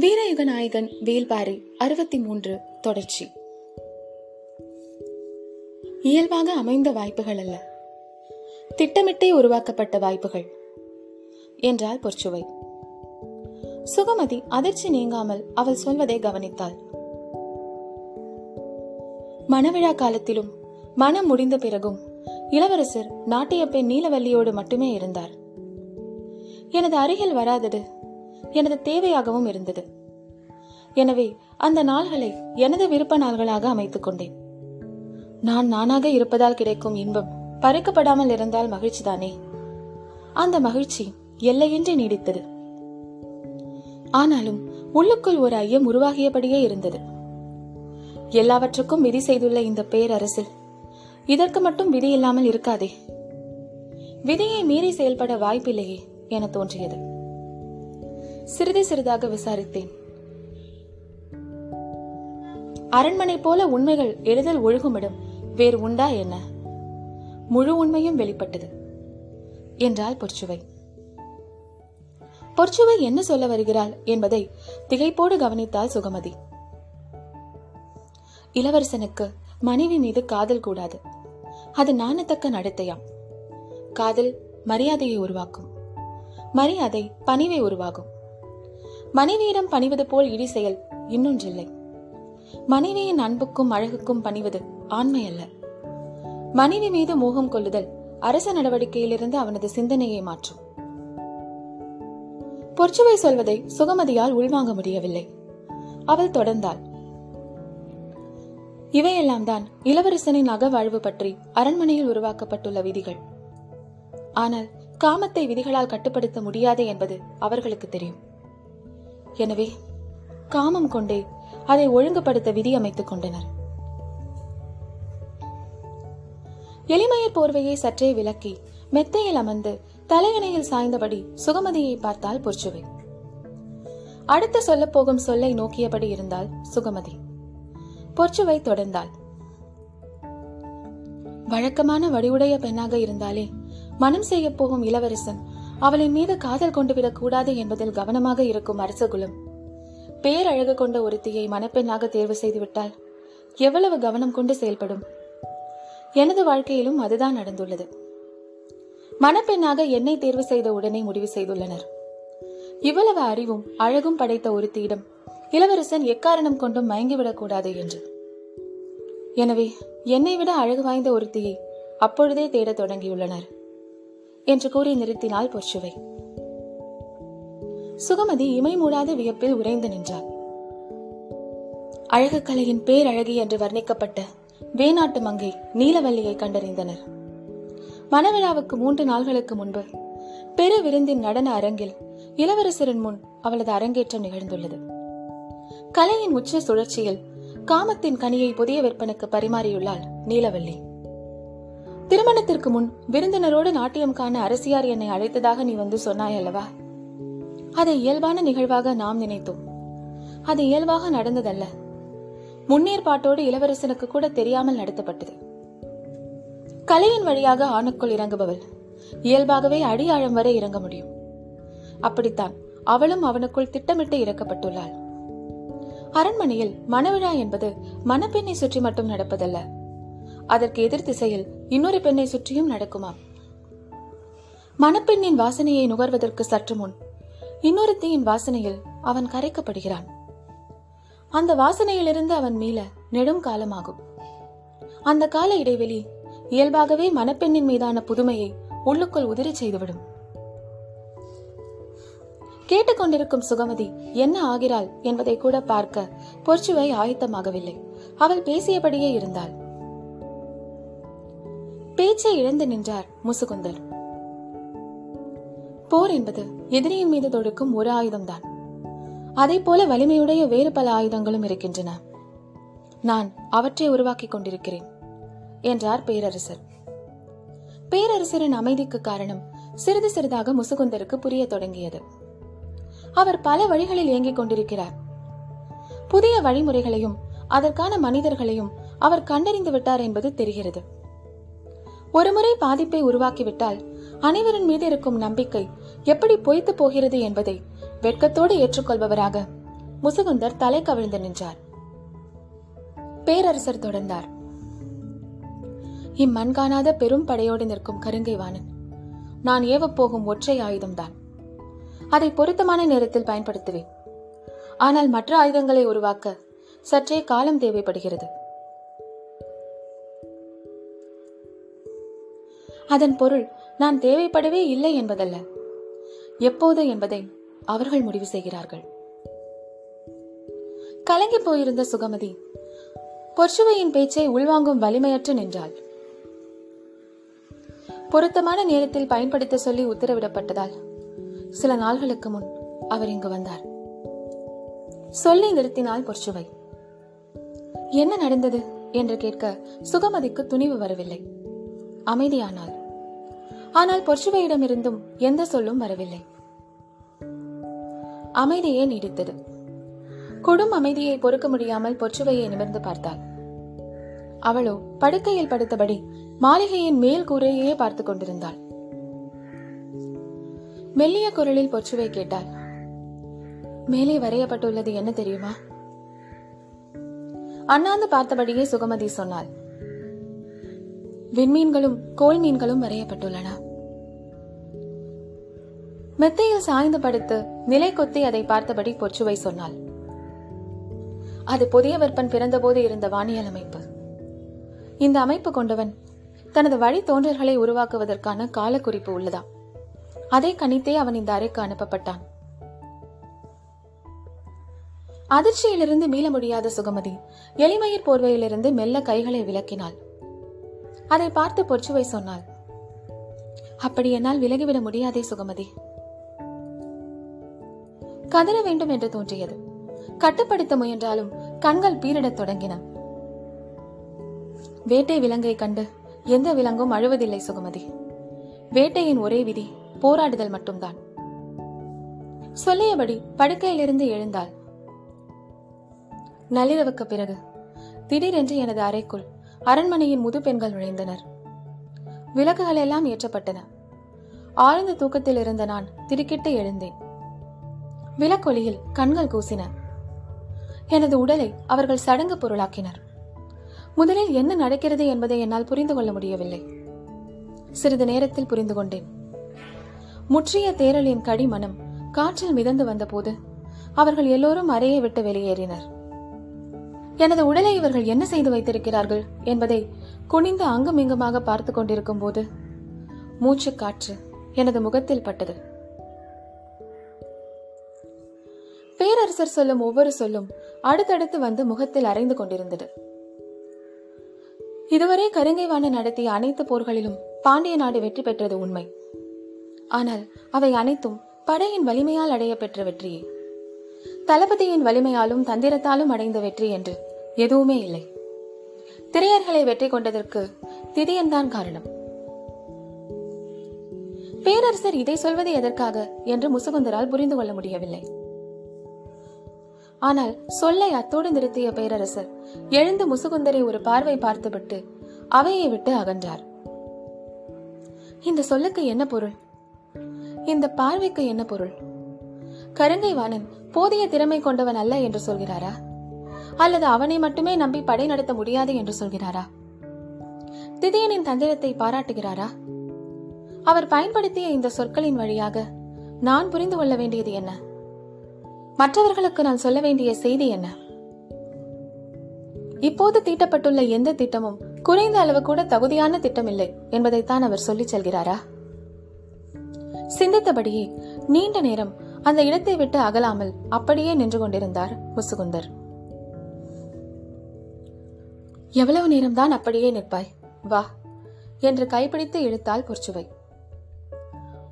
வீரயுக நாயகன் வேல்பாரி அறுபத்தி மூன்று தொடர்ச்சி. இயல்பாக அமைந்த வாய்ப்புகள் அல்ல. திட்டமிட்டே உருவாக்கப்பட்ட வாய்ப்புகள் என்றால் பொற்சுவை. சுகமதி அதிர்ச்சி நீங்காமல் அவள் சொல்வதை கவனித்தாள். மணவிழா காலத்திலும் மனம் முடிந்த பிறகும் இளவரசர் நாட்டிய பெண் நீலவல்லியோடு மட்டுமே இருந்தார். எனது அருகில் வராதது எனது தேவையாகவும் இருந்தது. எனவே அந்த நாள்களை எனது விருப்ப நாள்களாக அமைத்துக் கொண்டேன். நான் நானாக இருப்பதால் கிடைக்கும் இன்பம் பறிக்கப்படாமல் இருந்தால் மகிழ்ச்சிதானே? அந்த மகிழ்ச்சி எல்லையின்றி நீடித்தது. ஆனாலும் உள்ளுக்குள் ஒரு ஐயம் உருவாகியபடியே இருந்தது. எல்லாவற்றுக்கும் விதி செய்துள்ள இந்த பேரரசில் இதற்கு மட்டும் விதி இல்லாமல் இருக்காதே? விதியை மீறி செயல்பட வாய்ப்பில்லையே என தோன்றியது. சிறிது சிறிதாக விசாரித்தேன். அரண்மனை போல உண்மைகள் எளிதில் ஒழுகுமிடம் வேறு உண்டா என்ன? முழு உண்மையும் வெளிப்பட்டது. என்றால் பொற்சுவை. பொற்சுவை என்ன சொல்ல வருகிறாள் என்பதை திகைப்போடு கவனித்தால் சுகமதி. இளவரசனுக்கு மனைவி மீது காதல் கூடாது. அது நாணத்தக்க நடத்தையாம். காதல் மரியாதையை உருவாக்கும். மரியாதை பணிவை உருவாகும். மனைவியிடம் பணிவது போல் இடி செயல் இன்னொன்றில்லை. மனைவியின் அன்புக்கும் அழகுக்கும் பணிவது ஆண்மை அல்ல மனைவி மீது மோகம் கொள்ளுதல் அரச நடவடிக்கையிலிருந்து அவனது சிந்தனையை மாற்றும். பொற்சுவை சொல்வதை சுகமதியால் உள்வாங்க முடியவில்லை. அவள் தொடர்ந்தாள். இவையெல்லாம் தான் இளவரசனின் அகவாழ்வு பற்றி அரண்மனையில் உருவாக்கப்பட்டுள்ள விதிகள். ஆனால் காமத்தை விதிகளால் கட்டுப்படுத்த முடியாது என்பது அவர்களுக்கு தெரியும். எனவே காமம் கொண்டே அதை ஒழுங்குபடுத்த விதி அமைத்துக் கொண்டனர். எளிமையர் போர்வையை சற்றே விலக்கி மெத்தையில் அமர்ந்து தலையணையில் சாய்ந்தபடி சுகமதியை பார்த்தால் பொற்சுவை. அடுத்து சொல்லப் போகும் சொல்லை நோக்கியபடி இருந்தால் சுகமதி. பொற்சுவை தொடர்ந்தாள். வழக்கமான வடிவுடைய பெண்ணாக இருந்தாலே மனம் செய்ய போகும் இளவரசன் அவளின் மீது காதல் கொண்டு விடக் கூடாது என்பதில் கவனமாக இருக்கும் அரசகுலம். பேரழகு கொண்ட ஒருத்தியை மணப்பெண்ணாக தேர்வு செய்துவிட்டால் எவ்வளவு கவனம் கொண்டு செயல்படும்? எனது வாழ்க்கையிலும் அதுதான் நடந்துள்ளது. மணப்பெண்ணாக என்னை தேர்வு செய்த உடனே முடிவு செய்துள்ளனர். இவ்வளவு அறிவும் அழகும் படைத்த ஒருத்தியிடம் இளவரசன் எக்காரணம் கொண்டும் மயங்கிவிடக்கூடாது என்று. எனவே என்னை விட அழகு வாய்ந்த ஒருத்தியை அப்பொழுதே தேடத் தொடங்கியுள்ளனர். என்று கூறி நிறுத்தினாள் பொற்சுவை. சுகமதி இமை மூடாத வியப்பில் உறைந்து நின்றாள். அழகு கலையின் பேரழகி என்று வர்ணிக்கப்பட்ட வேநாட்டு மங்கை நீலவல்லியை கண்டறிந்தனர். மணவிழாவுக்கு மூன்று நாள்களுக்கு முன்பு பெரு விருந்தின் நடன அரங்கில் இளவரசரின் முன் அவளது அரங்கேற்றம் நிகழ்ந்துள்ளது. கலையின் உச்ச சுழற்சியில் காமத்தின் கனியை புதிய விற்பனுக்கு பரிமாறியுள்ளாள் நீலவல்லி. திருமணத்திற்கு முன் விருந்தினரோடு நாட்டியம் காண அரசியார் என்னை அழைத்ததாக நீ வந்து சொன்னாய் அல்லவா? அதை இயல்பான நிகழ்வாக நாம் நினைத்தோம். அது இயல்பாக நடந்ததல்ல. முன்னேற்பாட்டோடு இளவரசனுக்கு கூட தெரியாமல் நடத்தப்பட்டது. கலையின் வழியாக ஆணுக்குள் இறங்குபவள். இயல்பாகவே அடியாழம் வரை இறங்க முடியும். அப்படித்தான் அவளும் அவனுக்குள் திட்டமிட்டு இறக்கப்பட்டுள்ளாள். அரண்மனையில் மணவிழா என்பது மணப்பெண்ணை சுற்றி மட்டும் நடப்பதல்ல. அதற்கு எதிர் திசையில் இன்னொரு பெண்ணை சுற்றியும் நடக்குமாம். மணப்பெண்ணின் வாசனையை நுகர்வதற்கு சற்று முன் இன்னொருத்தியின் வாசனையில் அவன் கரைக்கப்படுகிறான். அந்த வாசனையிலிருந்து அவன் மீள நெடும் காலமாகும். அந்த கால இடைவெளி இயல்பாகவே மணப்பெண்ணின் மீதான புதுமையை உள்ளுக்குள் உதிரி செய்துவிடும். கேட்டுக்கொண்டிருக்கும் சுகமதி என்ன ஆகிறாள் என்பதை கூட பார்க்க பொற்சுவை ஆயத்தமாகவில்லை. அவள் பேசியபடியே இருந்தாள். பேச்சை இழந்து நின்றார் முசுகுந்தர். போர் என்பது எதிரியின் மீது தொடுக்கும் ஒரு ஆயுதம்தான். அதை போல வலிமையுடைய வேறு பல ஆயுதங்களும் இருக்கின்றன. நான் அவற்றை உருவாக்கிக் கொண்டிருக்கிறேன் என்றார் பேரரசர். பேரரசரின் அமைதிக்கு காரணம் சிறிது சிறிதாக முசுகுந்தருக்கு புரிய தொடங்கியது. அவர் பல வழிகளில் இயங்கிக் கொண்டிருக்கிறார். புதிய வழிமுறைகளையும் அதற்கான மனிதர்களையும் அவர் கண்டறிந்து விட்டார் என்பது தெரிகிறது. ஒருமுறை பாதிப்பை உருவாக்கிவிட்டால் அனைவரின் மீது இருக்கும் நம்பிக்கை எப்படி பொய்த்து போகிறது என்பதை வெட்கத்தோடு ஏற்றுக்கொள்பவராக முசுகுந்தர் தலை கவிழ்ந்து நின்றார். பேரரசர் தொடர்ந்தார். இம்மண் காணாத பெரும் படையோடு நிற்கும் கருங்கை வாணன் நான் ஏவப்போகும் ஒற்றை ஆயுதம்தான். அதை பொருத்தமான நேரத்தில் பயன்படுத்துவேன். ஆனால் மற்ற ஆயுதங்களை உருவாக்க சற்றே காலம் தேவைப்படுகிறது. அதன் பொருள் நான் தேவைப்படவே இல்லை என்பதல்ல. எப்போது என்பதை அவர்கள் முடிவு செய்கிறார்கள். கலங்கி போயிருந்த சுகமதி பொற்சுவையின் பேச்சை உள்வாங்கும் வலிமையற்று நின்றாள். பொருத்தமான நேரத்தில் பயன்படுத்த சொல்லி உத்தரவிடப்பட்டதால் சில நாள்களுக்கு முன் அவர் இங்கு வந்தார். சொல்லி நிறுத்தினாள் பொற்சுவை. என்ன நடந்தது? என்று கேட்க சுகமதிக்கு துணிவு வரவில்லை. அமைதியானாள். ஆனால் பொற்சுவையிடமிருந்தும் எந்த சொல்லும் வரவில்லை. அமைதியே நீடித்தது. கொடும் அமைதியை பொறுக்க முடியாமல் பொற்சுவையை நிமிர்ந்து பார்த்தாள். அவளோ படுக்கையில் படுத்தபடி மாளிகையின் மேல் கூரையே பார்த்து கொண்டிருந்தாள். மெல்லிய குரலில் பொற்சுவை கேட்டாள். மேலே வரையப்பட்டுள்ளது என்ன தெரியுமா? அண்ணாந்து பார்த்தபடியே சுகமதி சொன்னாள். விண்மீன்களும் கோல் மீன்களும் வரையப்பட்டுள்ளன. மெத்தையில் சாய்ந்து படுத்து நிலை கொத்தி அதை பார்த்தபடி பொச்சுவை சொன்னாள். அது புதிய வெப்பன் பிறந்தபோது இருந்த வானியல் அமைப்பு. இந்த அமைப்பு கொண்டவன் தனது வழி தோன்றல்களை உருவாக்குவதற்கான காலக்குறிப்பு உள்ளதா அதை கணித்தே அவன் இந்த அறைக்கு அனுப்பப்பட்டான். அதிர்ச்சியிலிருந்து மீள முடியாத சுகமதி எளிமயிர் போர்வையிலிருந்து மெல்ல கைகளை விளக்கினாள். அதை பார்த்து பொற்சுவை சொன்னாள். அப்படி என்னால் விலகிவிட முடியாதே சுகமதி. கதற வேண்டும் என்று தோன்றியது. கட்டுப்படுத்த முயன்றாலும் கண்கள் பீரிடத் தொடங்கின. வேட்டை விலங்கை கண்டு எந்த விலங்கும் அழுவதில்லை சுகமதி. வேட்டையின் ஒரே விதி போராடுதல் மட்டும்தான். சொல்லியபடி படுக்கையிலிருந்து எழுந்தாள். நள்ளிரவுக்கு பிறகு திடீரென்று எனது அறைக்குள் அரண்மனையின் முது பெண்கள் நுழைந்தனர். விளக்குகள் எல்லாம் ஏற்றப்பட்டன. ஆழ்ந்த தூக்கத்தில் இருந்த நான் திடுக்கிட்டு எழுந்தேன். விளக்கொலியில் கண்கள் கூசின. எனது உடலை அவர்கள் சடங்கு பொருளாக்கினர். முதலில் என்ன நடக்கிறது என்பதை என்னால் புரிந்து கொள்ள முடியவில்லை. சிறிது நேரத்தில் புரிந்து கொண்டேன். முற்றிய தேரலின் கடிமனம் காற்றில் மிதந்து வந்தபோது அவர்கள் எல்லோரும் அறையை விட்டு வெளியேறினர். எனது உடலை இவர்கள் என்ன செய்து வைத்திருக்கிறார்கள் என்பதை குனிந்து அங்குமிங்குமாக பார்த்து கொண்டிருக்கும் போது மூச்சு காற்று எனது முகத்தில் பட்டது. பேரரசர் சொல்லும் ஒவ்வொரு சொல்லும் அடுத்தடுத்து வந்து முகத்தில் அரைந்து கொண்டிருந்தது. இதுவரை கருங்கைவாணன் நடத்திய அனைத்து போர்களிலும் பாண்டிய நாடு வெற்றி பெற்றது உண்மை. ஆனால் அவை அனைத்தும் படையின் வலிமையால் அடைய பெற்ற வெற்றியே. தளபதியின் வலிமையாலும் தந்திரத்தாலும் அடைந்த வெற்றி என்று எதுவுமே இல்லை. திரையர்களை வெற்றி கொண்டதற்கு திதியன்தான் காரணம். பேரரசர் இதை சொல்வது எதற்காக என்று முசுகுந்தரால் புரிந்து கொள்ள முடியவில்லை. ஆனால் சொல்லை அத்தோடு நிறுத்திய பேரரசர் எழுந்து முசுகுந்தரை ஒரு பார்வை பார்த்துவிட்டு அவையை விட்டு அகன்றார். இந்த சொல்லுக்கு என்ன பொருள்? இந்த பார்வைக்கு என்ன பொருள்? கருங்கை வாணன் போதிய திறமை கொண்டவன் அல்ல என்று சொல்கிறாரா? அல்லது அவனை மட்டுமே நம்பி படை நடத்த முடியாது என்று சொல்கிறாரா? திதியனின் தந்திரத்தை பாராட்டுகிறாரா? அவர் பயன்படுத்திய இந்த சொற்களின் வழியாக நான் புரிந்து கொள்ள வேண்டியது என்ன? மற்றவர்களுக்கு நான் சொல்ல வேண்டிய செய்தி என்ன? இப்போது தீட்டப்பட்டுள்ள எந்த திட்டமும் குறைந்த அளவு கூட தகுதியான திட்டம் இல்லை என்பதைத்தான் அவர் சொல்லிச் செல்கிறாரா? சிந்தித்தபடியே நீண்ட நேரம் அந்த இடத்தை விட்டு அகலாமல் அப்படியே நின்று கொண்டிருந்தார் முசுகுந்தர். எவ்வளவு நேரம்தான் அப்படியே நிற்பாய். வா என்று கைப்பிடித்து இழுத்தாள் பொற்சுவை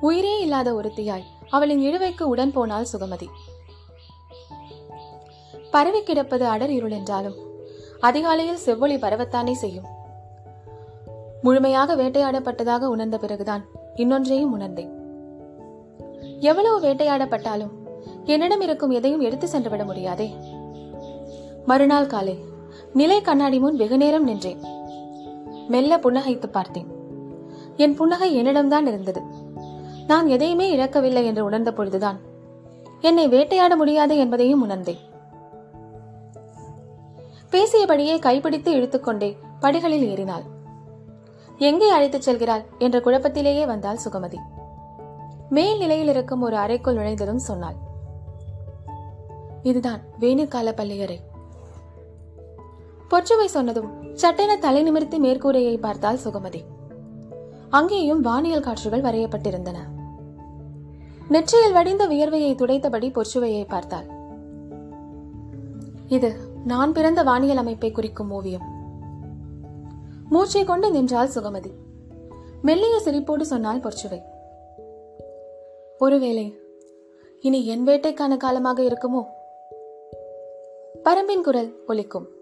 உயிரே இல்லாத ஒருத்தியாய் அவளின் இழுவைக்கு உடன் போனாள் சுகமதி. பரவி கிடப்பது அடர் இருள் என்றாலும் அதிகாலையில் செவ்வொளி பரவத்தானே செய்யும். முழுமையாக வேட்டையாடப்பட்டதாக உணர்ந்த பிறகுதான் இன்னொன்றையும் உணர்ந்தேன். எவ்வளவு வேட்டையாடப்பட்டாலும் என்னிடம் இருக்கும் எதையும் எடுத்து சென்றுவிட முடியாதே. மறுநாள் காலை நிலை கண்ணாடி முன் வெகுநேரம் நின்றேன். மெல்ல புன்னகைத்து பார்த்தேன். என் புன்னகை என்னிடம்தான் இருந்தது. நான் எதையுமே இழக்கவில்லை என்று உணர்ந்த பொழுதுதான் என்னை வேட்டையாட முடியாது என்பதையும் உணர்ந்தேன். பேசியபடியே கைப்பிடித்து இழுத்துக்கொண்டே படிகளில் ஏறினாள். எங்கே அழைத்துச் செல்கிறாள் என்ற குழப்பத்திலேயே வந்தாள் சுகமதி. மேல் நிலையில் இருக்கும் ஒரு அறைக்குள் நுழைந்ததும் சொன்னாள். இதுதான் வேணுகால பள்ளியறை. பொற்றுவை சொன்னதும் சட்டென தலை நிமிர்த்தி மேற்கூரையை பார்த்தால் சுகமதி. அங்கேயும் வானியல் காற்றுகள் வரையப்பட்டிருந்தன. நெற்றியில் வடிந்த வியர்வையை துடைத்தபடி பொற்றுவையை பார்த்தாள். இது நான் பிறந்த வானியல் அமைப்பை குறிக்கும் ஓவியம். மூச்சை கொண்டு நின்றாள் சுகமதி. மெல்லிய சிரிப்போடு சொன்னால் பொற்சுவை. ஒருவேளை இனி என் வேட்டைக்கான காலமாக இருக்குமோ? பரம்பின் குரல் ஒலிக்கும்.